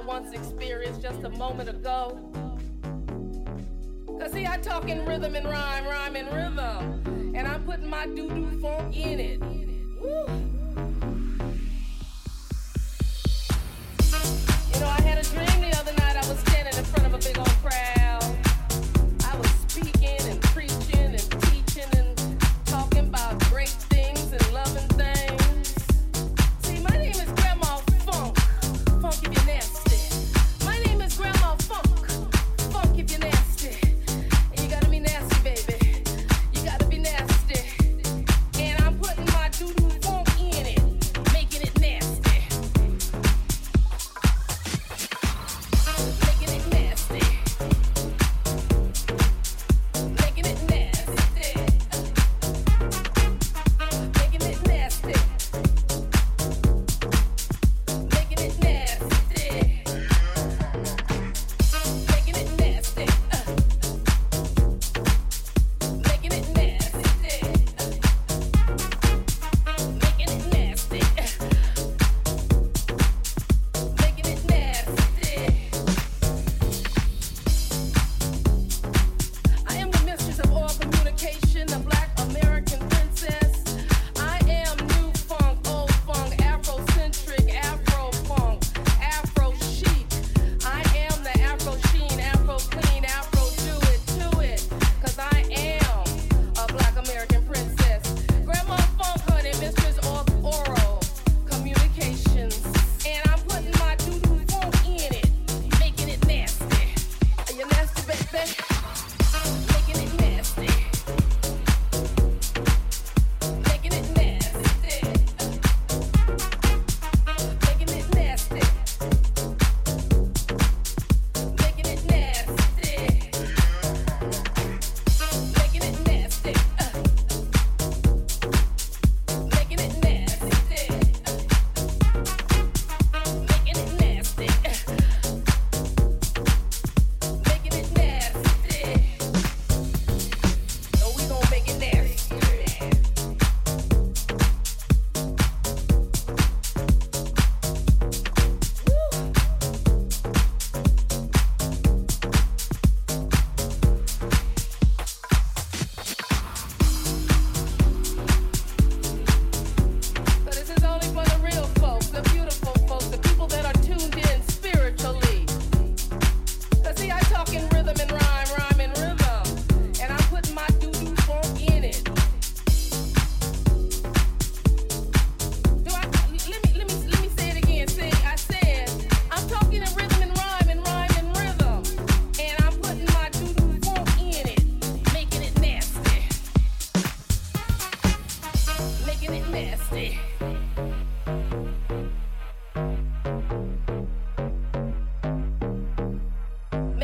I once experienced just a moment ago. Cause see, I talk in rhythm and rhyme, rhyme and rhythm. And I'm putting my doo-doo funk in it. Woo.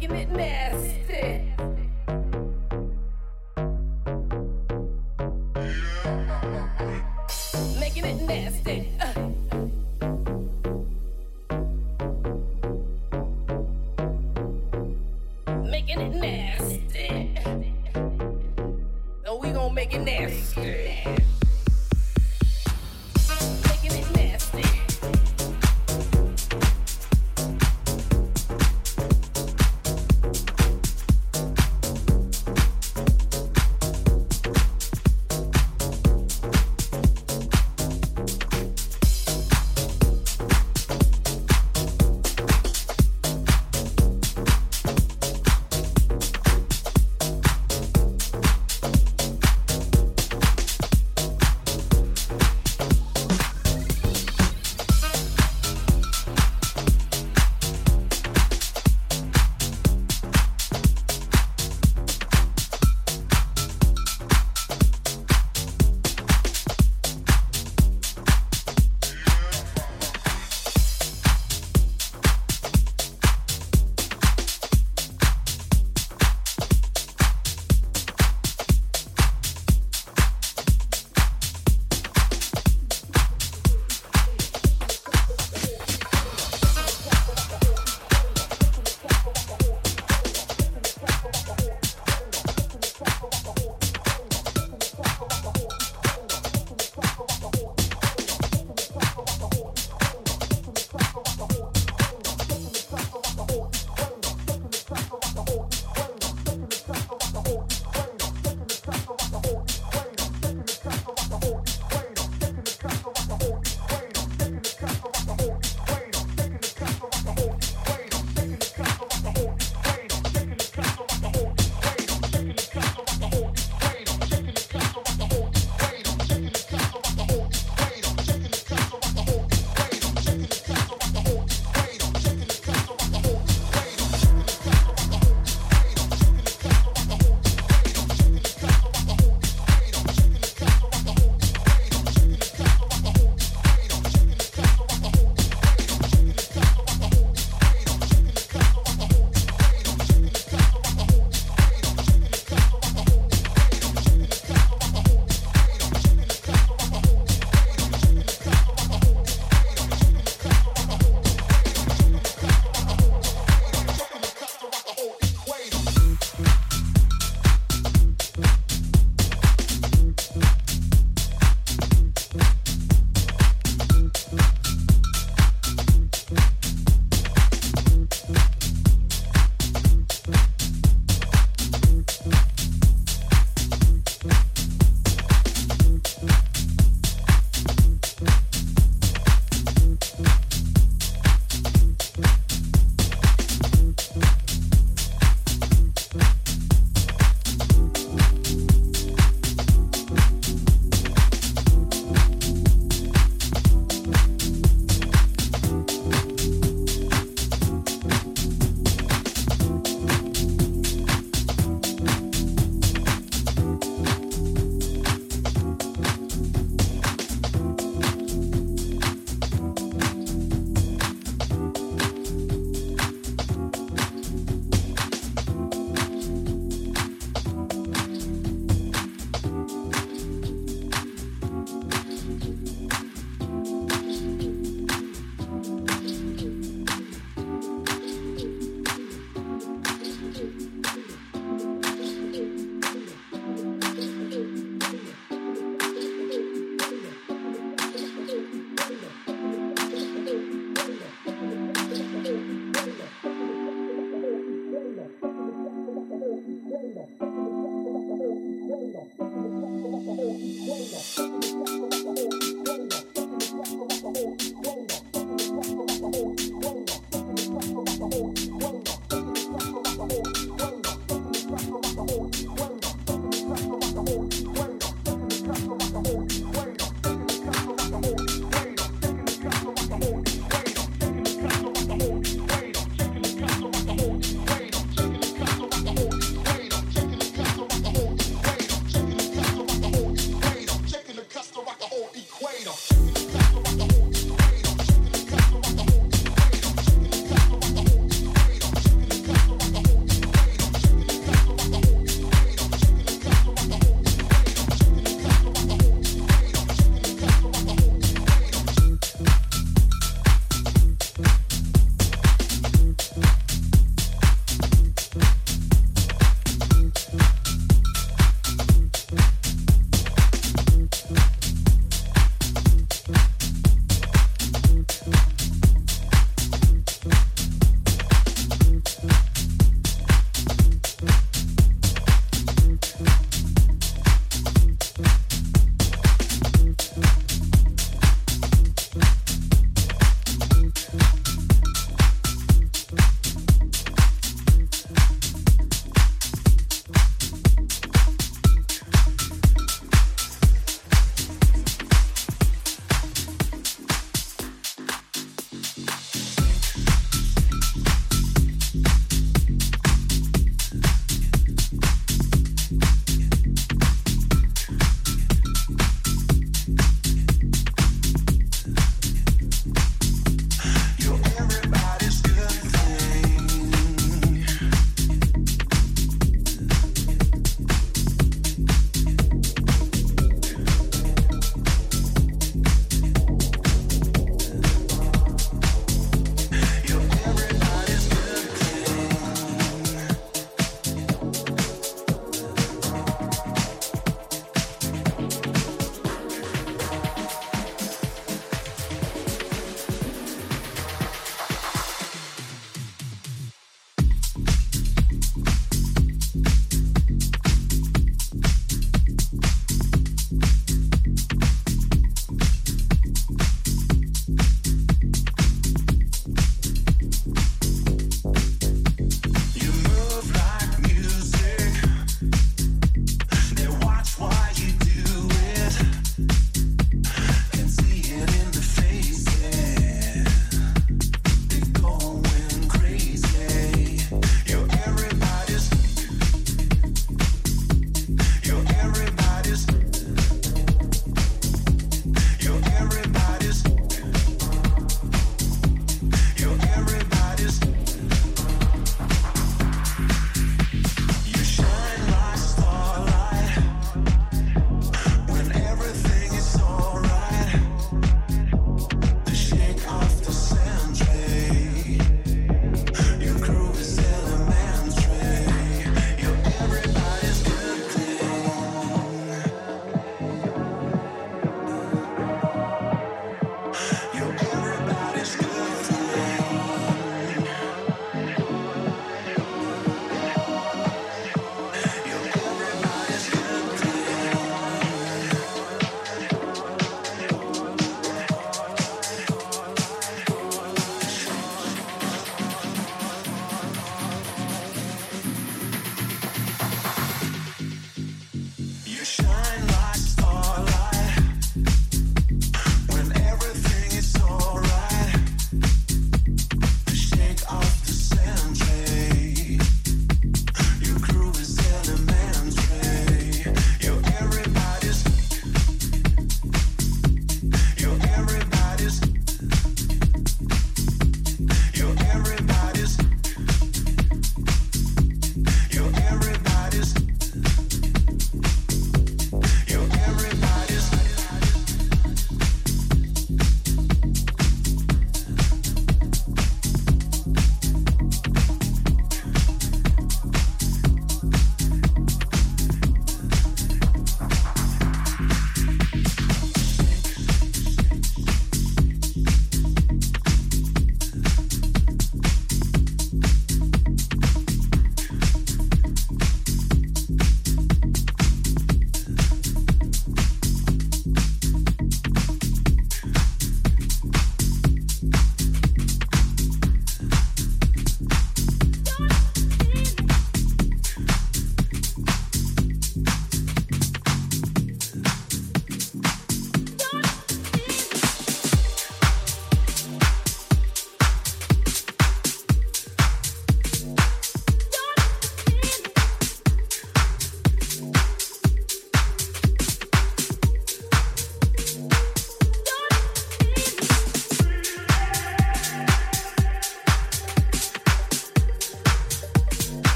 making it nasty.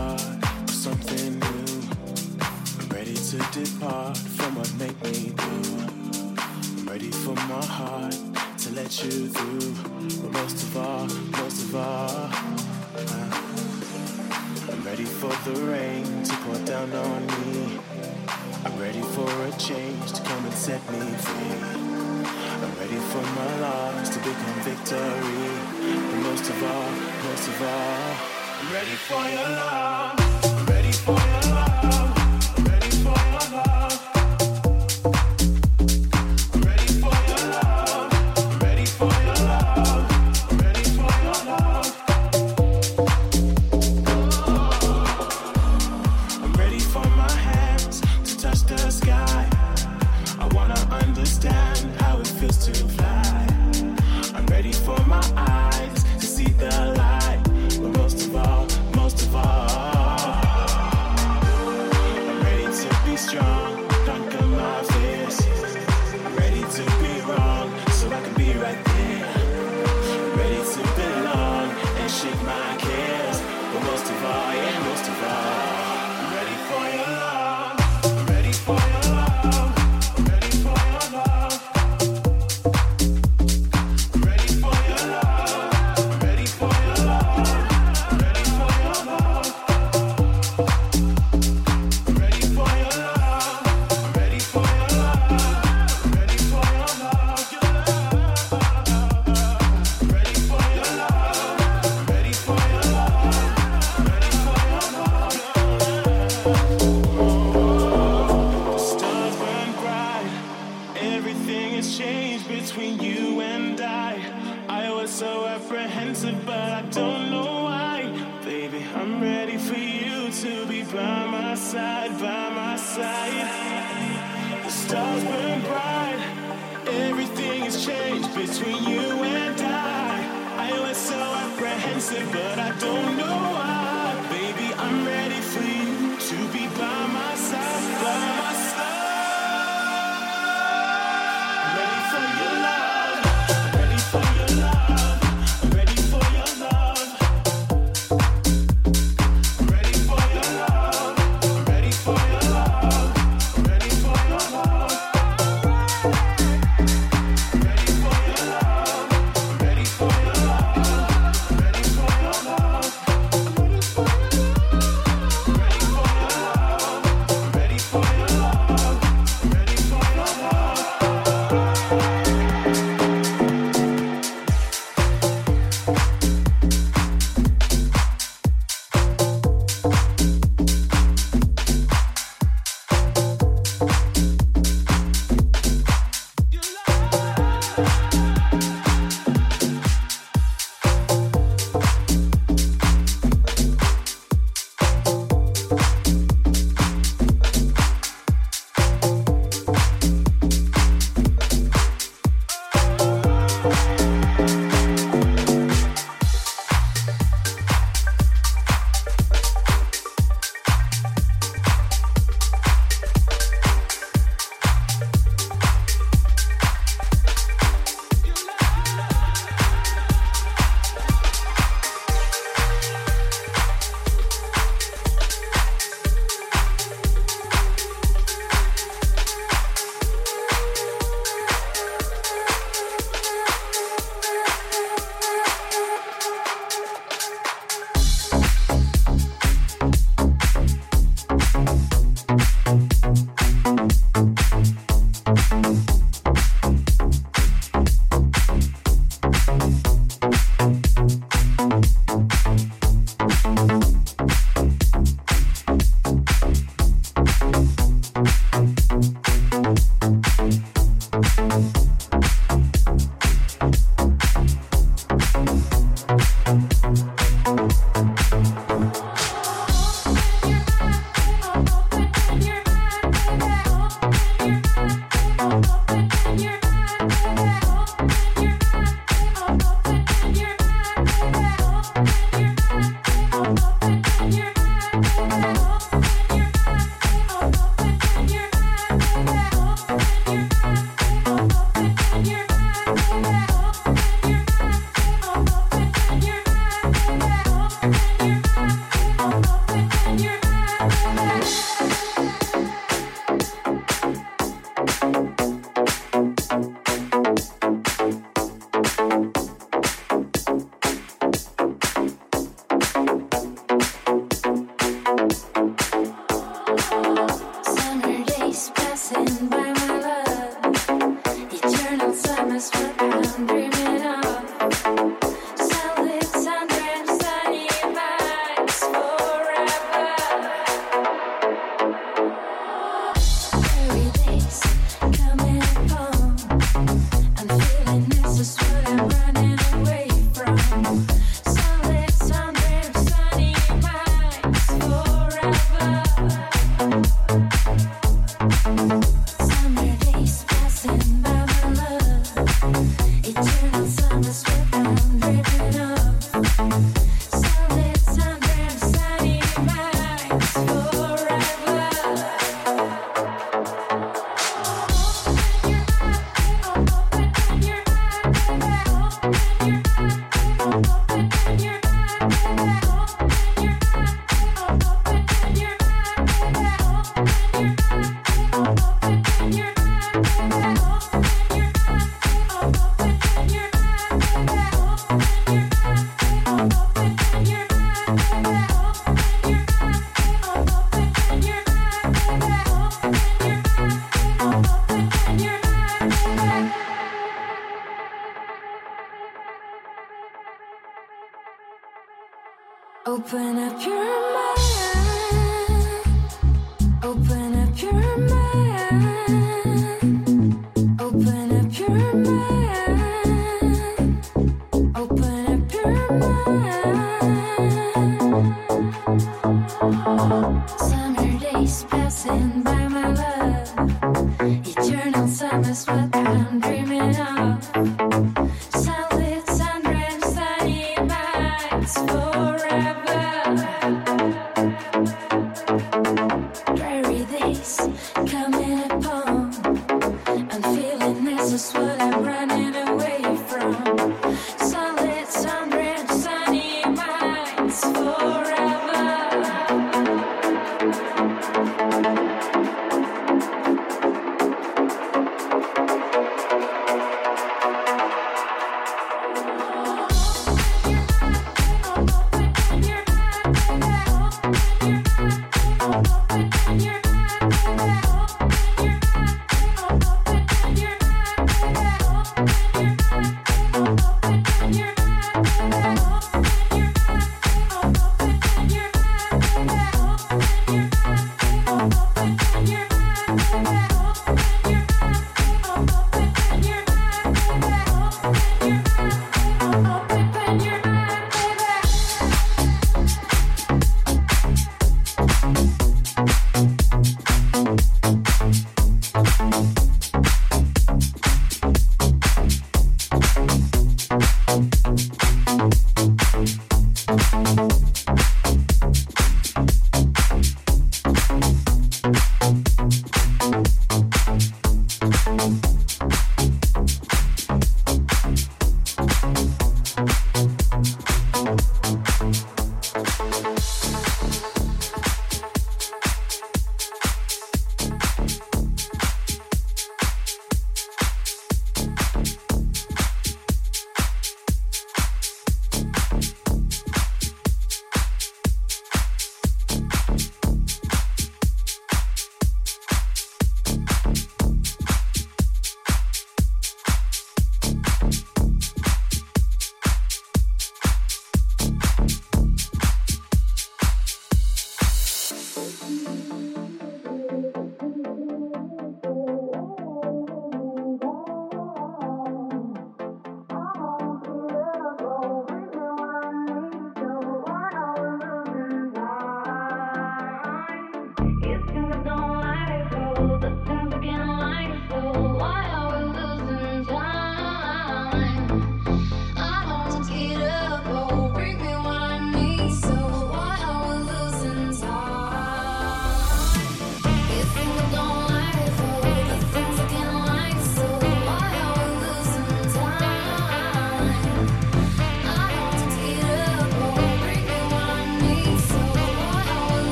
For something new. I'm ready to depart from what made me do. I'm ready for my heart to let you through. But most of all, most of all, uh, I'm ready for the rain to pour down on me. I'm ready for a change to come and set me free. I'm ready for my loss to become victory. But most of all, most of all. I'm ready for your love.